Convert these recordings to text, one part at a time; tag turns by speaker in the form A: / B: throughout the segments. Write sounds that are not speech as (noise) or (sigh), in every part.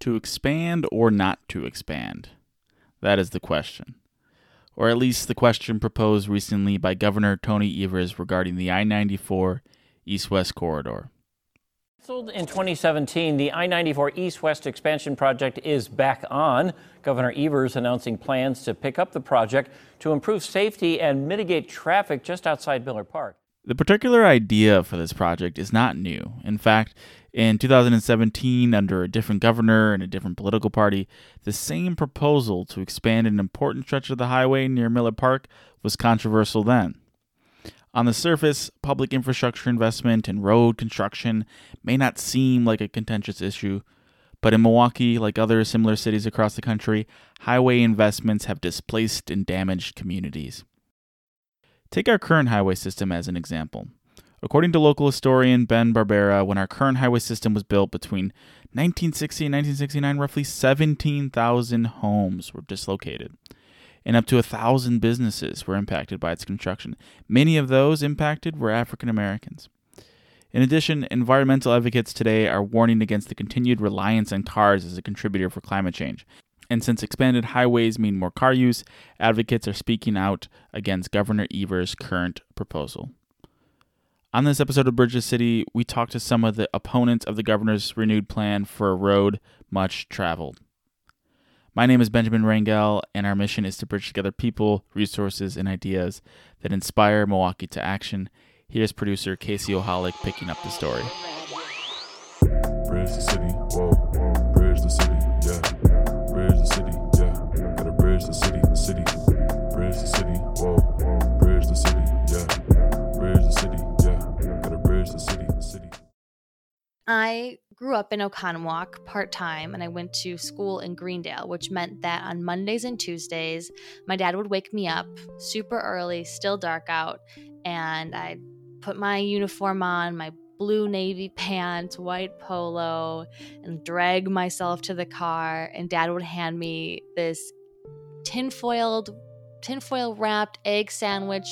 A: to expand or not to expand? That is the question. Or at least the question proposed recently by Governor Tony Evers regarding the I 94 East West Corridor.
B: In 2017, the I 94 East West expansion project is back on. Governor Evers announcing plans to pick up the project to improve safety and mitigate traffic just outside Miller Park.
A: The particular idea for this project is not new. In fact, in 2017, under a different governor and a different political party, the same proposal to expand an important stretch of the highway near Miller Park was controversial then. On the surface, public infrastructure investment and road construction may not seem like a contentious issue, but in Milwaukee, like other similar cities across the country, highway investments have displaced and damaged communities. Take our current highway system as an example. According to local historian Ben Barbera, when our current highway system was built between 1960 and 1969, roughly 17,000 homes were dislocated, and up to a thousand businesses were impacted by its construction. Many of those impacted were African Americans. In addition, environmental advocates today are warning against the continued reliance on cars as a contributor for climate change. And since expanded highways mean more car use, advocates are speaking out against Governor Evers' current proposal. On this episode of Bridges City, we talked to some of the opponents of the governor's renewed plan for a road much traveled. My name is Benjamin Rangel, and our mission is to bridge together people, resources, and ideas that inspire Milwaukee to action. Here's producer Casey Ohalik picking up the story.
C: I grew up in Oconomowoc part time and I went to school in Greendale, which meant that on Mondays and Tuesdays, my dad would wake me up super early, still dark out, and I'd put my uniform on, my blue navy pants, white polo, and drag myself to the car. And dad would hand me this tinfoiled tinfoil wrapped egg sandwich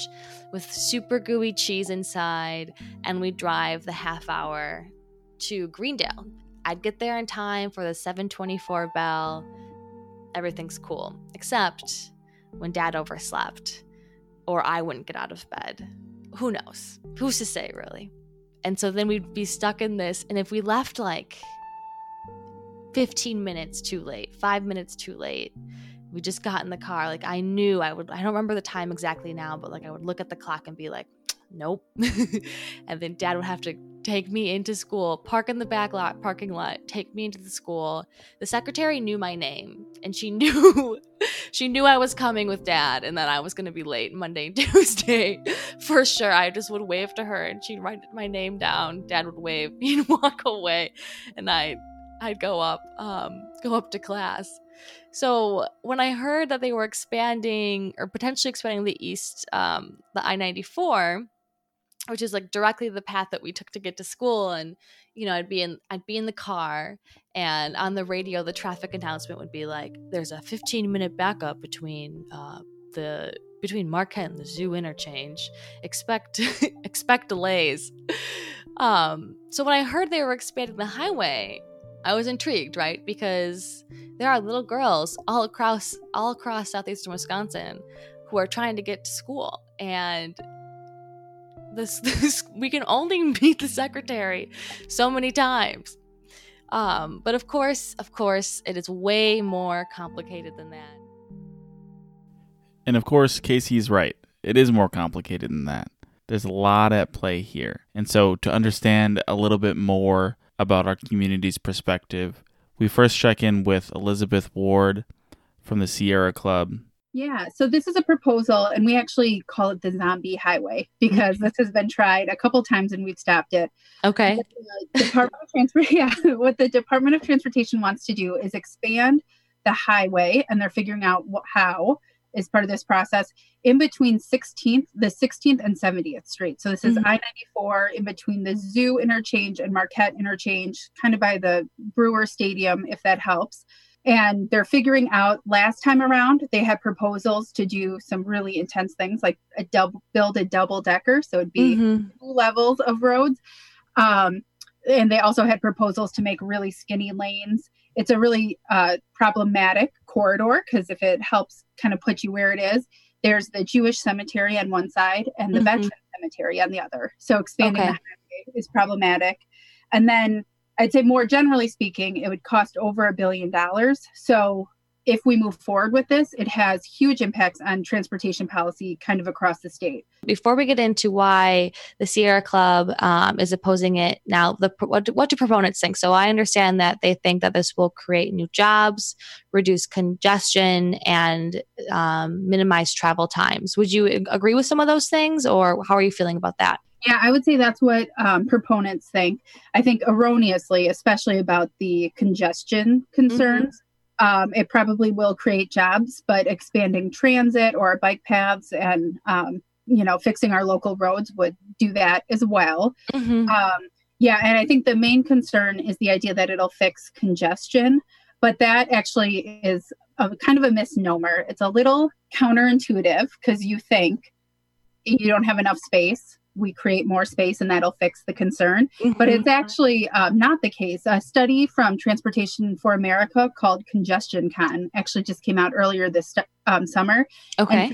C: with super gooey cheese inside, and we'd drive the half hour to Greendale. I'd get there in time for the 724 bell. Everything's cool, except when dad overslept or I wouldn't get out of bed. Who knows? Who's to say, really? And so then we'd be stuck in this, and if we left like 15 minutes too late, five minutes too late, we just got in the car like i knew i would i don't remember the time exactly now but like i would look at the clock and be like nope (laughs) and then dad would have to take me into school park in the back lot parking lot take me into the school. The secretary knew my name and she (laughs) knew she knew i was coming with dad and that i was going to be late monday and (laughs) tuesday for sure. I just would wave to her and she'd write my name down. Dad would wave (laughs) he'd walk away and i i'd go up um go up to class. So when I heard that they were expanding or potentially expanding the east, um, the I ninety four, which is like directly the path that we took to get to school, and you know I'd be in I'd be in the car, and on the radio the traffic announcement would be like, "There's a 15 minute backup between uh, the between Marquette and the Zoo interchange. Expect (laughs) expect delays." (laughs) Um, so when I heard they were expanding the highway, I was intrigued, right? Because there are little girls all across all across southeastern Wisconsin who are trying to get to school and this, (laughs) this we can only (laughs) meet the secretary so many times. Um, but of course, of course, it is way more complicated than that.
A: And of course, Casey's right. It is more complicated than that. There's a lot at play here. And so, to understand a little bit more about our community's perspective. We first check in with Elizabeth Ward from the Sierra Club.
D: Yeah, so this is a proposal, and we actually call it the zombie highway (laughs) because this has been tried a couple times and we've stopped it.
C: Okay.
D: Department of Transport, (laughs) yeah, what the Department of Transportation wants to do is expand the highway, and they're figuring out how is part of this process in between 16th, the 16th and 70th Street. So this is mm-hmm. I 94 in between the Zoo interchange and Marquette interchange, kind of by the Brewer Stadium, if that helps. And they're figuring out last time around, they had proposals to do some really intense things like a double build a double decker. So it'd be mm-hmm. two levels of roads. Um, and they also had proposals to make really skinny lanes it's a really uh, problematic corridor because if it helps kind of put you where it is, there's the Jewish cemetery on one side and the mm-hmm. veteran cemetery on the other. So expanding okay. the highway is problematic. And then I'd say more generally speaking, it would cost over a billion dollars. So if we move forward with this, it has huge impacts on transportation policy kind of across the state.
C: Before we get into why the Sierra Club um, is opposing it now, the, what, what do proponents think? So I understand that they think that this will create new jobs, reduce congestion, and um, minimize travel times. Would you agree with some of those things, or how are you feeling about that?
D: Yeah, I would say that's what um, proponents think. I think erroneously, especially about the congestion concerns. Mm-hmm um, it probably will create jobs, but expanding transit or bike paths and um, you know fixing our local roads would do that as well. Mm-hmm. Um, yeah, and I think the main concern is the idea that it'll fix congestion, but that actually is a kind of a misnomer. It's a little counterintuitive because you think you don't have enough space we create more space and that'll fix the concern. Mm-hmm. But it's actually um, not the case. A study from Transportation for America called Congestion Con actually just came out earlier this um, summer.
C: Okay.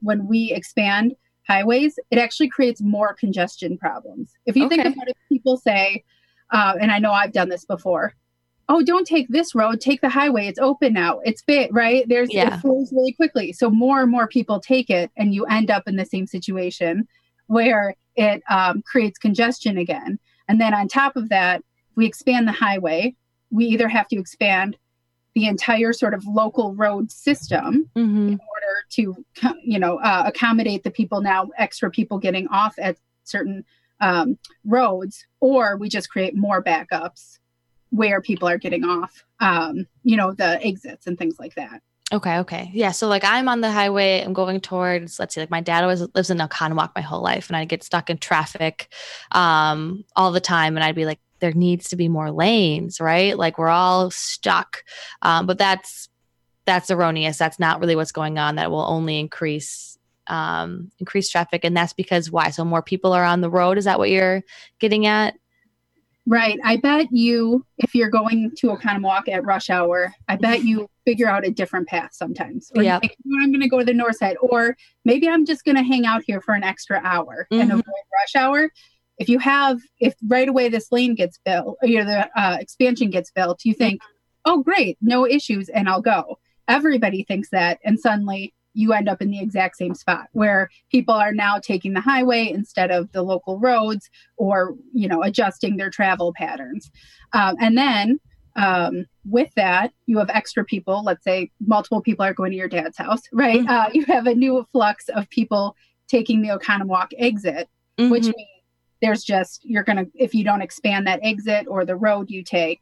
D: when we expand highways, it actually creates more congestion problems. If you okay. think about it, people say, uh, and I know I've done this before. Oh, don't take this road. Take the highway. It's open now. It's big, right? There's yeah. it flows really quickly. So more and more people take it, and you end up in the same situation where it um, creates congestion again. And then on top of that, we expand the highway. We either have to expand the entire sort of local road system mm-hmm. in order to, you know, uh, accommodate the people now, extra people getting off at certain um, roads, or we just create more backups where people are getting off, um, you know, the exits and things like that.
C: Okay, okay. Yeah. So like I'm on the highway, I'm going towards, let's see, like my dad always lives in Oconomowoc my whole life and I get stuck in traffic um all the time and I'd be like, there needs to be more lanes, right? Like we're all stuck. Um, but that's that's erroneous. That's not really what's going on. That will only increase um increase traffic. And that's because why? So more people are on the road. Is that what you're getting at?
D: Right. I bet you, if you're going to Oconomowoc at rush hour, I bet you figure out a different path sometimes. Or yeah. Think, I'm going to go to the north side, or maybe I'm just going to hang out here for an extra hour mm-hmm. and avoid rush hour. If you have, if right away this lane gets built, or you know, the uh, expansion gets built, you think, oh, great, no issues, and I'll go. Everybody thinks that, and suddenly you end up in the exact same spot where people are now taking the highway instead of the local roads or you know adjusting their travel patterns um, and then um, with that you have extra people let's say multiple people are going to your dad's house right mm-hmm. uh, you have a new flux of people taking the oconomowoc exit mm-hmm. which means there's just you're gonna if you don't expand that exit or the road you take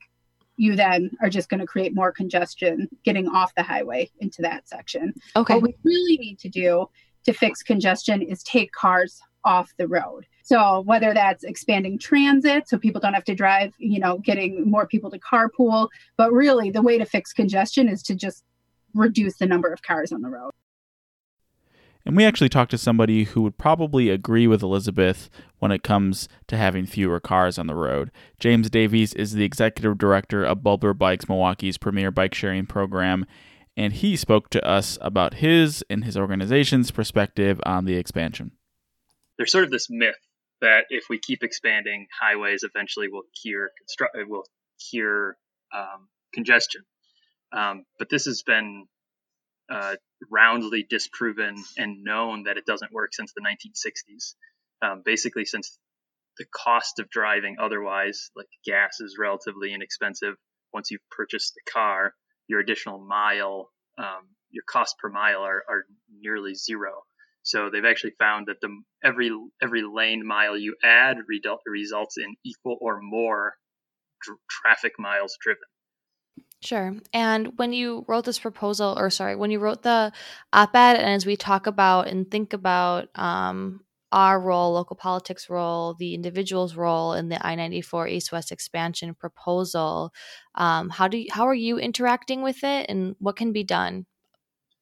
D: you then are just going to create more congestion getting off the highway into that section.
C: Okay.
D: What we really need to do to fix congestion is take cars off the road. So whether that's expanding transit so people don't have to drive, you know, getting more people to carpool, but really the way to fix congestion is to just reduce the number of cars on the road.
A: And we actually talked to somebody who would probably agree with Elizabeth when it comes to having fewer cars on the road. James Davies is the executive director of Bublr Bikes, Milwaukee's premier bike sharing program, and he spoke to us about his and his organization's perspective on the expansion.
E: There's sort of this myth that if we keep expanding, highways eventually we'll cure constru- will cure um, congestion. Um, but this has been uh, roundly disproven and known that it doesn't work since the 1960s. Um, basically, since the cost of driving otherwise, like gas, is relatively inexpensive. Once you've purchased the car, your additional mile, um, your cost per mile are, are nearly zero. So they've actually found that the every every lane mile you add results in equal or more traffic miles driven.
C: Sure. And when you wrote this proposal, or sorry, when you wrote the op ed, and as we talk about and think about um, our role, local politics role, the individual's role in the I 94 East West expansion proposal, um, how, do you, how are you interacting with it and what can be done?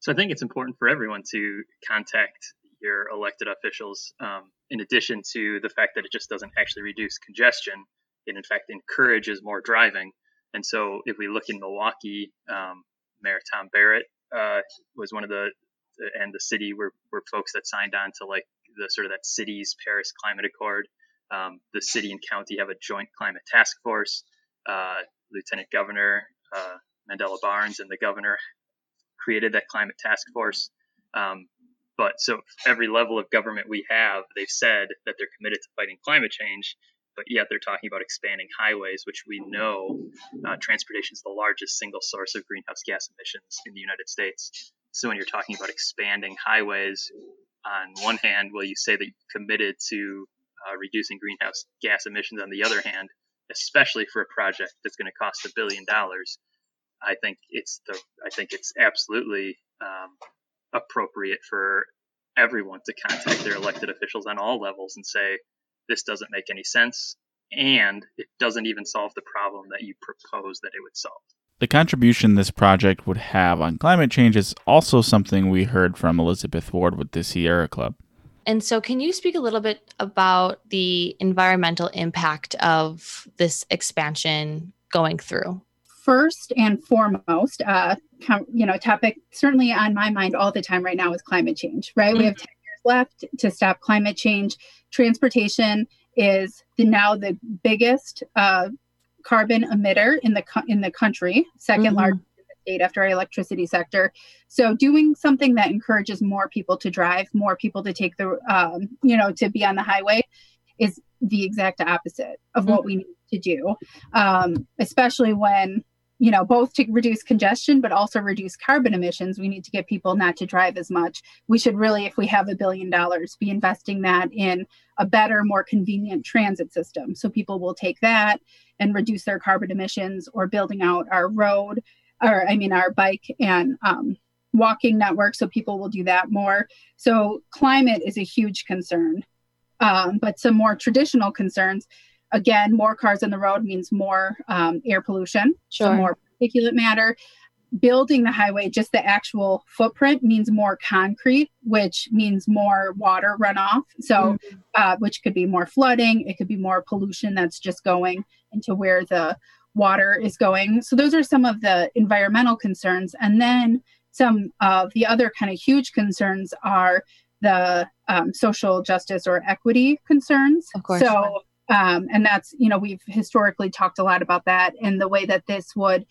E: So I think it's important for everyone to contact your elected officials, um, in addition to the fact that it just doesn't actually reduce congestion. It, in fact, encourages more driving And so if we look in Milwaukee, um, Mayor Tom Barrett uh, was one of the, and the city were, were folks that signed on to like the sort of that city's Paris Climate Accord. Um, the city and county have a joint climate task force. Uh, Lieutenant Governor uh, Mandela Barnes and the governor created that climate task force. Um, but so every level of government we have, they've said that they're committed to fighting climate change, but yet they're talking about expanding highways, which we know uh, transportation is the largest single source of greenhouse gas emissions in the United States. So when you're talking about expanding highways, on one hand, will you say that you're committed to uh, reducing greenhouse gas emissions? On the other hand, especially for a project that's going to cost a billion dollars, I think it's the I think it's absolutely um, appropriate for everyone to contact their elected officials on all levels and say this doesn't make any sense and it doesn't even solve the problem that you propose that it would solve.
A: The contribution this project would have on climate change is also something we heard from Elizabeth Ward with the Sierra Club.
C: And so, can you speak a little bit about the environmental impact of this expansion going through?
D: First and foremost, uh, you know, topic certainly on my mind all the time right now is climate change, right? Mm-hmm. We have 10 years left to stop climate change. Transportation is the, now the biggest uh, carbon emitter in the in the country, 2nd mm-hmm. largest state after our electricity sector. So doing something that encourages more people to drive, more people to take the, um, you know, to be on the highway, is the exact opposite of mm-hmm. what we need to do, um, especially when you know, both to reduce congestion, but also reduce carbon emissions, we need to get people not to drive as much. We should really, if we have a billion dollars, be investing that in a better, more convenient transit system. So people will take that and reduce their carbon emissions or building out our road, or I mean, our bike and um, walking network. So people will do that more. So climate is a huge concern. Um, but some more traditional concerns again, more cars on the road means more um, air pollution, sure. so more particulate matter. Building the highway, just the actual footprint means more concrete, which means more water runoff. So, mm-hmm. uh, which could be more flooding, it could be more pollution that's just going into where the water is going. So, those are some of the environmental concerns. And then some of the other kind of huge concerns are the um, social justice or equity concerns.
C: Of course.
D: So, um, and that's, you know, we've historically talked a lot about that and the way that this would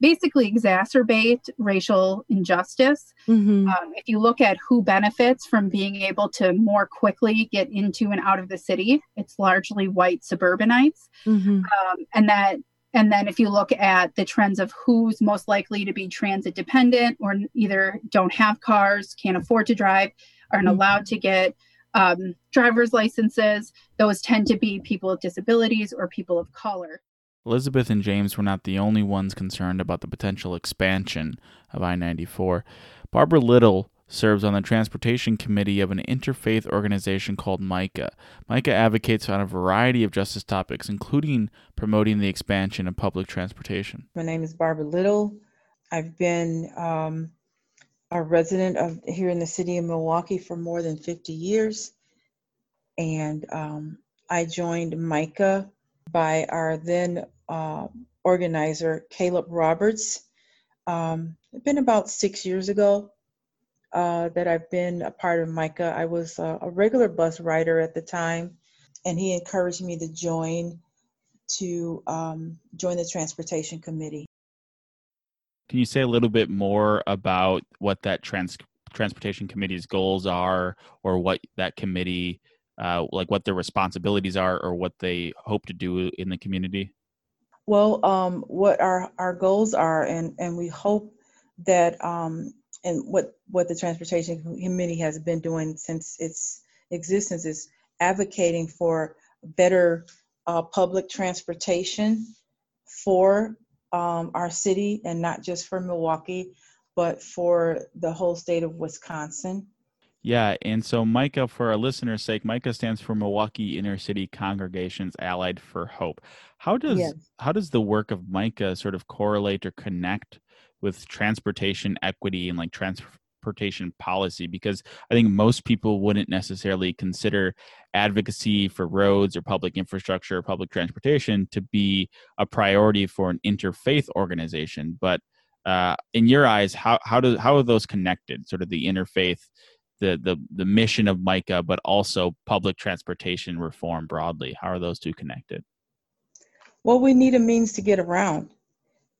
D: basically exacerbate racial injustice. Mm-hmm. Um, if you look at who benefits from being able to more quickly get into and out of the city, it's largely white suburbanites. Mm-hmm. Um, and that and then if you look at the trends of who's most likely to be transit dependent or either don't have cars, can't afford to drive, aren't mm-hmm. allowed to get um, driver's licenses, those tend to be people with disabilities or people of color.
A: Elizabeth and James were not the only ones concerned about the potential expansion of I 94. Barbara Little serves on the transportation committee of an interfaith organization called MICAH. MICAH advocates on a variety of justice topics, including promoting the expansion of public transportation.
F: My name is Barbara Little. I've been um, a resident of here in the city of Milwaukee for more than 50 years. And um, I joined MICAH by our then uh, organizer, Caleb Roberts. Um, it's been about six years ago uh, that I've been a part of MICAH. I was a, a regular bus rider at the time, and he encouraged me to join to um, join the transportation committee.
A: Can you say a little bit more about what that trans- transportation committee's goals are, or what that committee, uh, like what their responsibilities are, or what they hope to do in the community?
F: Well, um, what our our goals are, and and we hope that um, and what what the transportation committee has been doing since its existence is advocating for better uh, public transportation for um, our city and not just for Milwaukee, but for the whole state of Wisconsin.
A: Yeah, and so MICAH, for our listeners' sake, MICAH stands for Milwaukee Inner City Congregations Allied for Hope. How does yes. how does the work of MICA sort of correlate or connect with transportation equity and like trans- transportation policy? Because I think most people wouldn't necessarily consider advocacy for roads or public infrastructure or public transportation to be a priority for an interfaith organization. But uh, in your eyes, how how do how are those connected? Sort of the interfaith, the the the mission of MICAH, but also public transportation reform broadly. How are those two connected?
F: Well, we need a means to get around,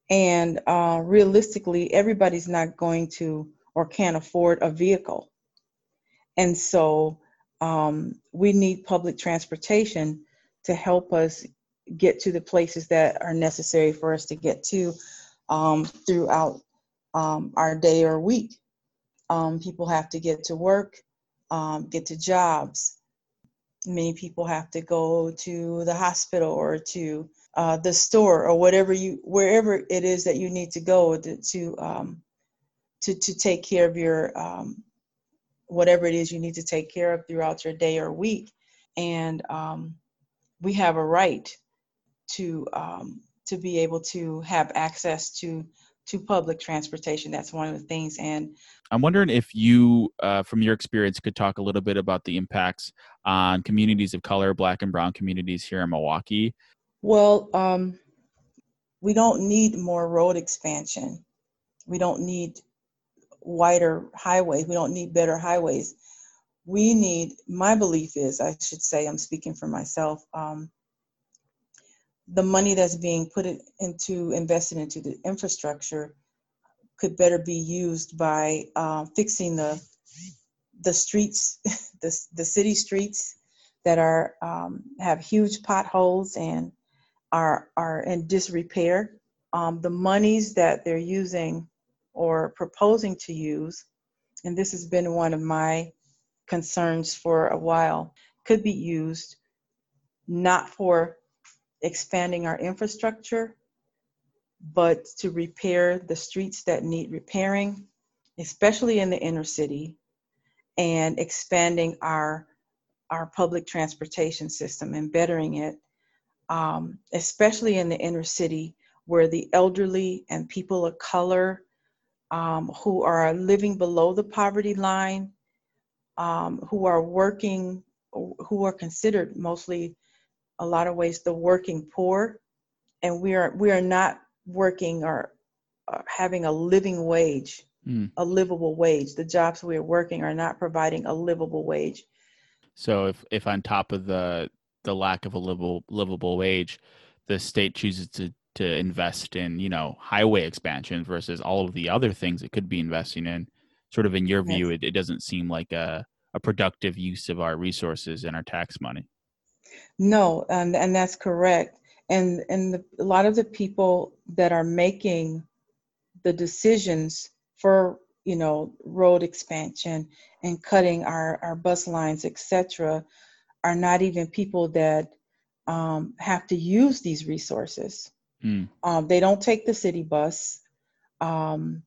F: and uh, realistically, everybody's not going to or can't afford a vehicle, and so um, we need public transportation to help us get to the places that are necessary for us to get to um, throughout um, our day or week. Um, people have to get to work, um, get to jobs. Many people have to go to the hospital or to uh, the store or whatever you, wherever it is that you need to go to to um, to, to take care of your um, whatever it is you need to take care of throughout your day or week. And we have a right to um, to be able to have access to to public transportation. That's one of the things. And
A: I'm wondering if you, uh, from your experience, could talk a little bit about the impacts on communities of color, Black and Brown communities here in Milwaukee.
F: Well, um, we don't need more road expansion. We don't need wider highways. We don't need better highways. We need, my belief is, I should say, I'm speaking for myself, um, the money that's being put into invested into the infrastructure could better be used by uh, fixing the the streets, (laughs) the the city streets that are um, have huge potholes and are are in disrepair. Um, the monies that they're using or proposing to use, and this has been one of my concerns for a while, could be used not for expanding our infrastructure, but to repair the streets that need repairing, especially in the inner city, and expanding our our public transportation system and bettering it, um, especially in the inner city where the elderly and people of color um, who are living below the poverty line, um, who are working, who are considered mostly a lot of ways the working poor, and we are we are not working or, or having a living wage, mm. a livable wage. The jobs we are working are not providing a livable wage.
A: So if if on top of the the lack of a livable livable wage, the state chooses to to invest in you know highway expansion versus all of the other things it could be investing in, sort of in your view, yes. it, it doesn't seem like a a productive use of our resources and our tax money.
F: No, and and that's correct. And and the, a lot of the people that are making the decisions for you know road expansion and cutting our our bus lines, etc., are not even people that um, have to use these resources. Mm. Um, they don't take the city bus. Um,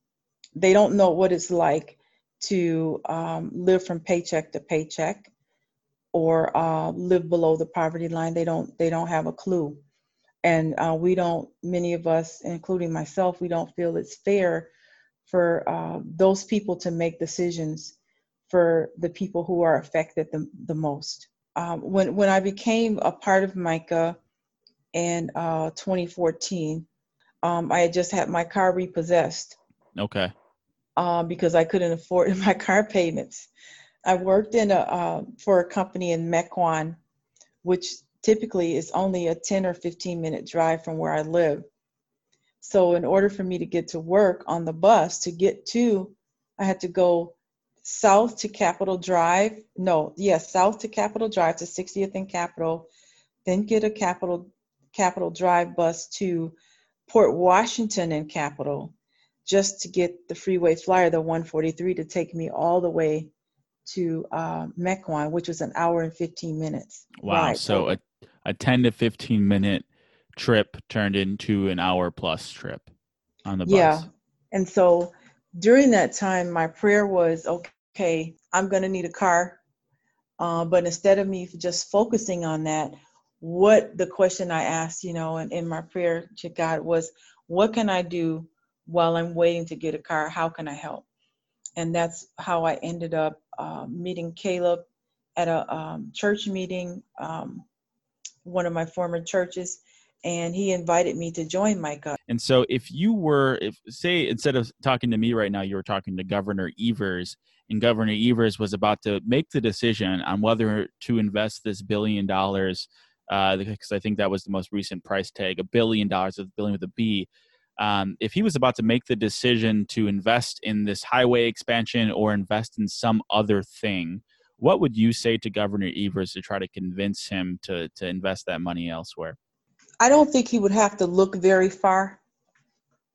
F: they don't know what it's like to um, live from paycheck to paycheck or uh, live below the poverty line. They don't they don't have a clue, and uh, we don't. Many of us, including myself, we don't feel it's fair for uh, those people to make decisions for the people who are affected the, the most. Um, when when I became a part of MICAH in uh, 2014, um, I had just had my car repossessed.
A: Okay.
F: Um, because I couldn't afford (laughs) my car payments. I worked in a uh, for a company in Mequon, which typically is only a 10 or 15 minute drive from where I live. So in order for me to get to work on the bus to get to, I had to go south to Capitol Drive. No, yes, yeah, south to Capitol Drive to 60th and Capitol, then get a Capitol Capitol Drive bus to Port Washington and Capitol, just to get the freeway flyer, the 143, to take me all the way to uh, Mequon, which was an hour and 15 minutes.
A: Wow. Ride. So a, a 10 to 15 minute trip turned into an hour plus trip on the bus.
F: Yeah. And so during that time, my prayer was okay, I'm going to need a car. Uh, but instead of me just focusing on that, what the question I asked, you know, and in my prayer to God was, what can I do while I'm waiting to get a car? How can I help? and that's how I ended up uh, meeting Caleb at a um, church meeting, um, one of my former churches, and he invited me to join Micah.
A: And so, if you were, if say instead of talking to me right now, you were talking to Governor Evers, and Governor Evers was about to make the decision on whether to invest this billion dollars, uh, because I think that was the most recent price tag, a billion dollars, a billion with a B. Um, if he was about to make the decision to invest in this highway expansion or invest in some other thing, what would you say to Governor Evers to try to convince him to to invest that money elsewhere?
F: I don't think he would have to look very far.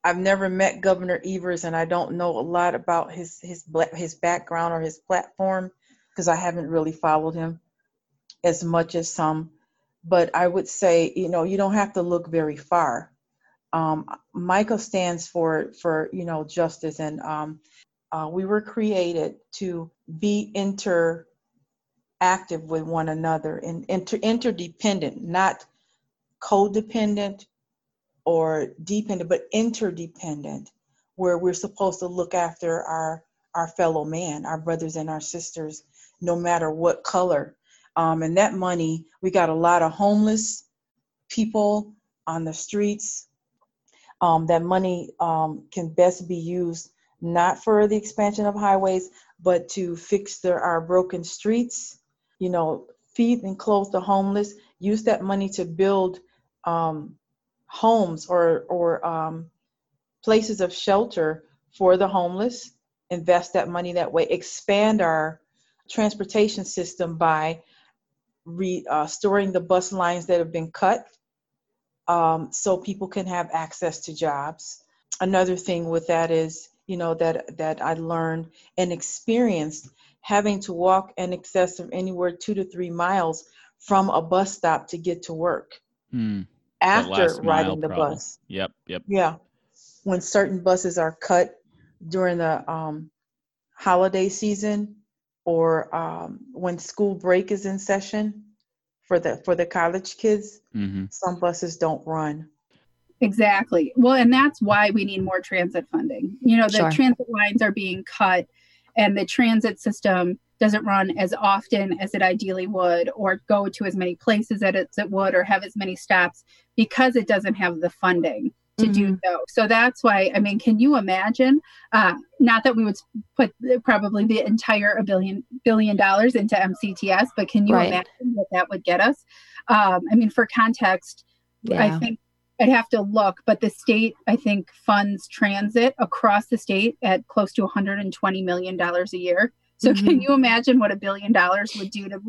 F: I've never met Governor Evers, and I don't know a lot about his his his background or his platform because I haven't really followed him as much as some. But I would say, you know, you don't have to look very far. Um, Micah stands for for you know justice, and um, uh, we were created to be interactive with one another and inter- interdependent, not codependent or dependent, but interdependent, where we're supposed to look after our our fellow man, our brothers and our sisters, no matter what color. Um, and that money, we got a lot of homeless people on the streets. Um, that money um, can best be used not for the expansion of highways, but to fix their, our broken streets. You know, feed and clothe the homeless. Use that money to build um, homes or or um, places of shelter for the homeless. Invest that money that way. Expand our transportation system by restoring uh, the bus lines that have been cut, um, so people can have access to jobs. Another thing with that is, you know, that that I learned and experienced having to walk in excess of anywhere two to three miles from a bus stop to get to work.
A: Mm
F: after riding the
A: problem.
F: bus.
A: Yep, yep.
F: Yeah. When certain buses are cut during the um, holiday season or um, when school break is in session for the for the college kids,
A: mm-hmm.
F: some buses don't run.
D: Exactly. Well, and that's why we need more transit funding. You know, the
C: Sure.
D: transit lines are being cut and the transit system doesn't run as often as it ideally would or go to as many places as it would or have as many stops because it doesn't have the funding to do so. So that's why, I mean, can you imagine? Uh, not that we would put probably the entire a billion billion dollars into MCTS, but can you
C: Right.
D: imagine what that would get us? Um, I mean, for context, I think I'd have to look, but the state, I think, funds transit across the state at close to 120 million dollars a year. So can
C: Mhm.
D: you imagine what a billion dollars would do to?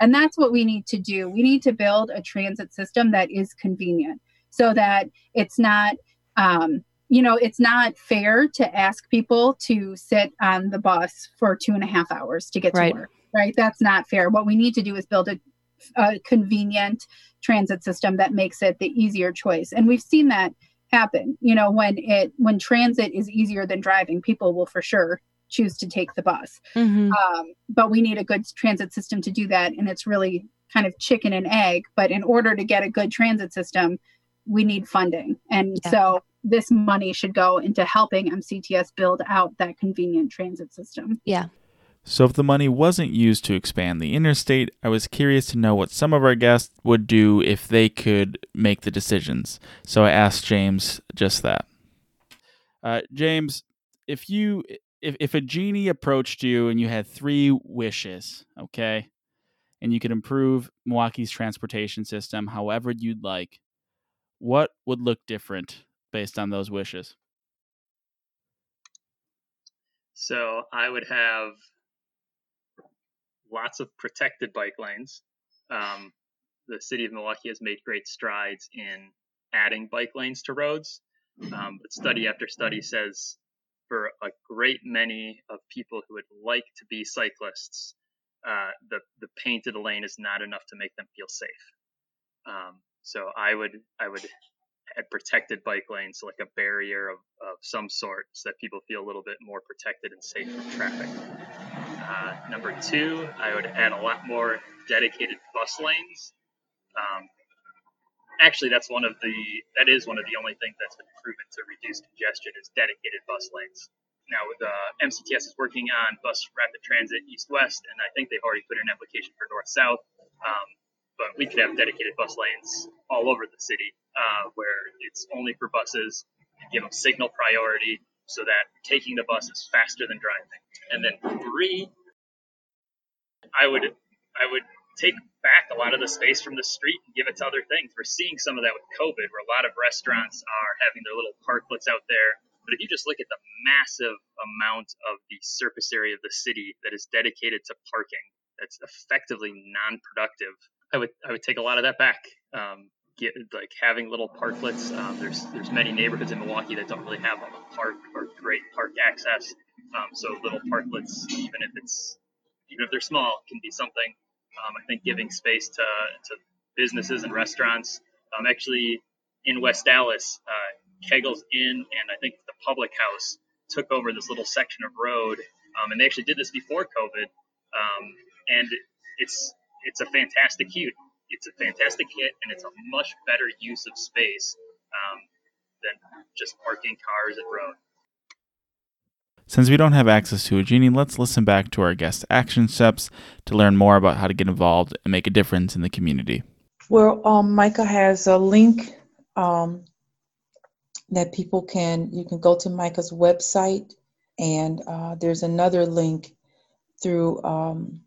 D: And that's what we need to do. We need to build a transit system that is convenient, so that it's not, um, you know, it's not fair to ask people to sit on the bus for two and a half hours to get
C: Right.
D: to work. Right? That's not fair. What we need to do is build a, a convenient transit system that makes it the easier choice. And we've seen that happen. You know, when it when transit is easier than driving, people will for sure choose to take the bus.
C: Mhm.
D: Um, but we need a good transit system to do that, and it's really kind of chicken and egg. But in order to get a good transit system, we need funding, and
C: Yeah.
D: so this money should go into helping MCTS build out that convenient transit system.
C: Yeah.
A: So, if the money wasn't used to expand the interstate, I was curious to know what some of our guests would do if they could make the decisions. So, I asked James just that. Uh, James, if you if if a genie approached you and you had three wishes, okay, and you could improve Milwaukee's transportation system however you'd like, what would look different based on those wishes?
E: So I would have lots of protected bike lanes. Um, the city of Milwaukee has made great strides in adding bike lanes to roads, um, but study after study says for a great many of people who would like to be cyclists, uh, the the painted lane is not enough to make them feel safe. Um, so I would I would add protected bike lanes, like a barrier of, of some sort, so that people feel a little bit more protected and safe from traffic. Uh, number two, I would add a lot more dedicated bus lanes. Um, actually, that's one of the that is one of the only things that's been proven to reduce congestion is dedicated bus lanes. now with uh, MCTS is working on bus rapid transit east-west, and I think they've already put in an application for north-south. Um, but we could have dedicated bus lanes all over the city uh, where it's only for buses and give them signal priority so that taking the bus is faster than driving. And then three, I would I would take back a lot of the space from the street and give it to other things. We're seeing some of that with COVID, where a lot of restaurants are having their little parklets out there. But if you just look at the massive amount of the surface area of the city that is dedicated to parking, that's effectively non-productive. I would I would take a lot of that back. Um, get like having little parklets. Um, there's there's many neighborhoods in Milwaukee that don't really have a park or great park access. Um, so little parklets, even if it's even if they're small, can be something. Um, I think giving space to, to businesses and restaurants. Um, actually, in West Allis, uh, Kegel's Inn and I think the Public House took over this little section of road, um, and they actually did this before COVID. And it's it's a fantastic hit. It's a fantastic hit, and it's a much better use of space um, than just parking cars at road.
A: Since we don't have access to a genie, let's listen back to our guest action steps to learn more about how to get involved and make a difference in the community.
F: Well, um, Micah has a link um, that people can, you can go to Micah's website, and uh, there's another link through um,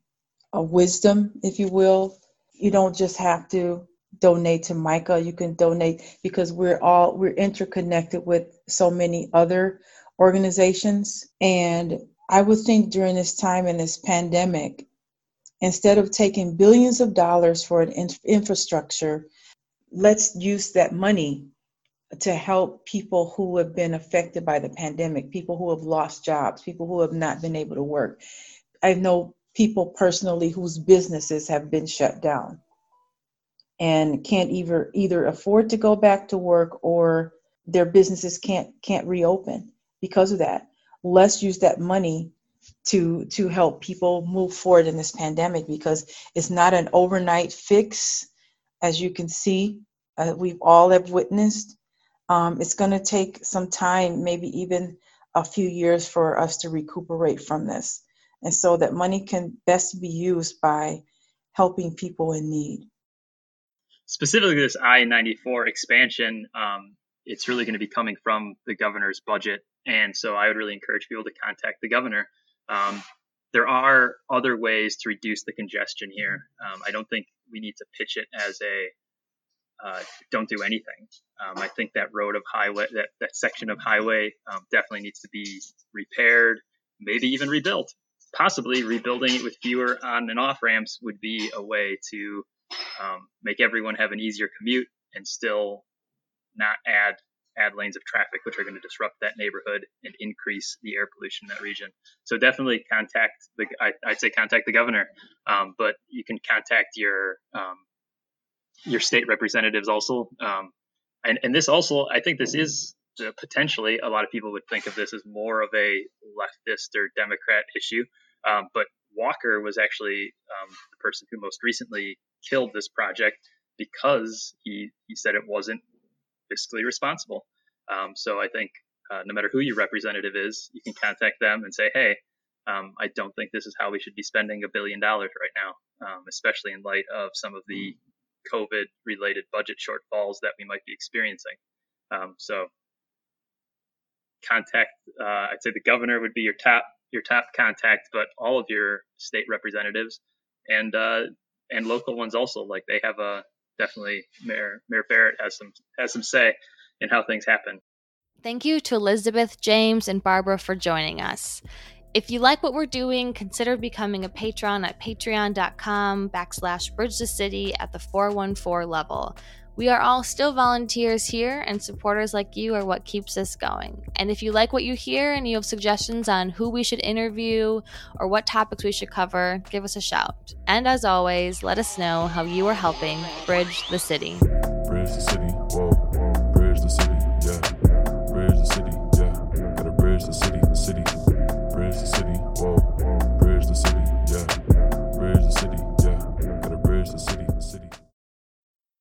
F: a wisdom, if you will. You don't just have to donate to Micah. You can donate because we're all we're interconnected with so many other organizations. And I would think during this time in this pandemic, instead of taking billions of dollars for an in- infrastructure, let's use that money to help people who have been affected by the pandemic, people who have lost jobs, people who have not been able to work. I know people personally whose businesses have been shut down and can't either either afford to go back to work or their businesses can't can't reopen because of that. Let's use that money to to help people move forward in this pandemic because it's not an overnight fix, as you can see. Uh, we've all have witnessed. Um, it's going to take some time, maybe even a few years, for us to recuperate from this, and so that money can best be used by helping people in need.
E: Specifically, this I ninety four expansion, um, it's really going to be coming from the governor's budget and so I would really encourage people to contact the governor. Um, there are other ways to reduce the congestion here. Um, I don't think we need to pitch it as a uh, don't do anything. Um, I think that road of highway, that, that section of highway, um, definitely needs to be repaired, maybe even rebuilt. Possibly rebuilding it with fewer on and off ramps would be a way to um, make everyone have an easier commute and still not add add lanes of traffic, which are going to disrupt that neighborhood and increase the air pollution in that region. So definitely contact the, I, would say contact the governor, um, but you can contact your, um, your state representatives also. Um, and, and this also, I think this is potentially a lot of people would think of this as more of a leftist or Democrat issue. Um, but Walker was actually um, the person who most recently killed this project because he, he said it wasn't fiscally responsible. Um, so I think uh, no matter who your representative is, you can contact them and say, hey, um, I don't think this is how we should be spending a billion dollars right now, um, especially in light of some of the COVID related budget shortfalls that we might be experiencing. Um, so contact, uh, I'd say the governor would be your top, your top contact, but all of your state representatives and, uh, and local ones also, like they have a, definitely Mayor Mayor Barrett has some has some say in how things happen.
C: Thank you to Elizabeth, James, and Barbara for joining us. If you like what we're doing, consider becoming a patron at patreon.com backslash bridge the city at the 414 level. We are all still volunteers here, and supporters like you are what keeps us going. And if you like what you hear and you have suggestions on who we should interview or what topics we should cover, give us a shout. And as always, let us know how you are helping bridge the city.
G: Bridge the city.